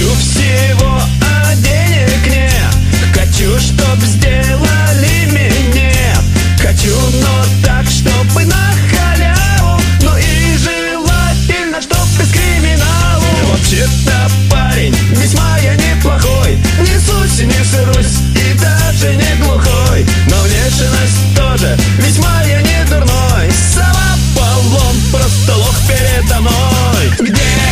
Хочу всего, а денег нет. Хочу, чтоб сделали мне. Хочу, но так, чтобы на халяву. Ну и желательно, чтоб без криминалу. Вообще-то парень весьма я неплохой. Не сусь, не сырусь и даже не глухой. Но внешность тоже весьма я не дурной. Сама полом, просто лох передо мной. Где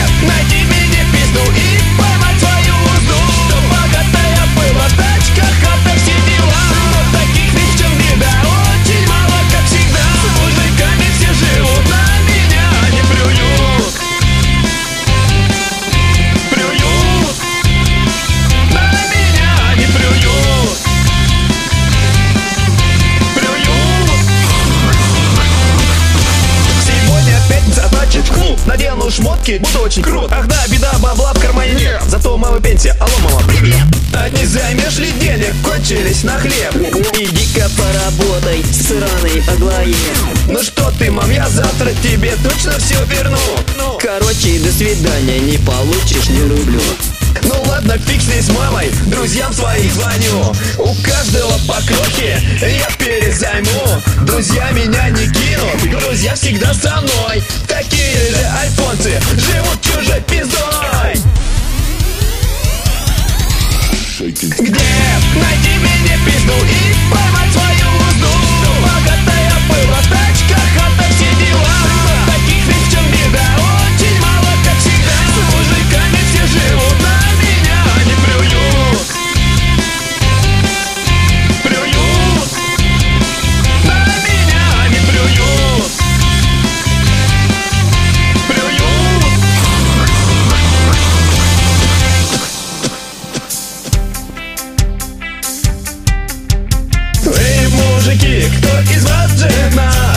Надену шмотки, буду очень крут. Ах да, беда, бабла в кармане нет. Зато мама пенсия, алло, мама, привет займешь ли денег, кончились на хлеб. Иди-ка поработай, сраный Аглае. Ну что ты, мам, я завтра тебе точно все верну. Ну, Короче, до свидания, не получишь, не рублю. Ну ладно, фиг с ней с мамой, друзьям своих звоню. У каждого по крохе я перезайму. Друзья меня не кинут, друзья всегда со мной Где? Найти меня пизду и krzyki, kto i z ma?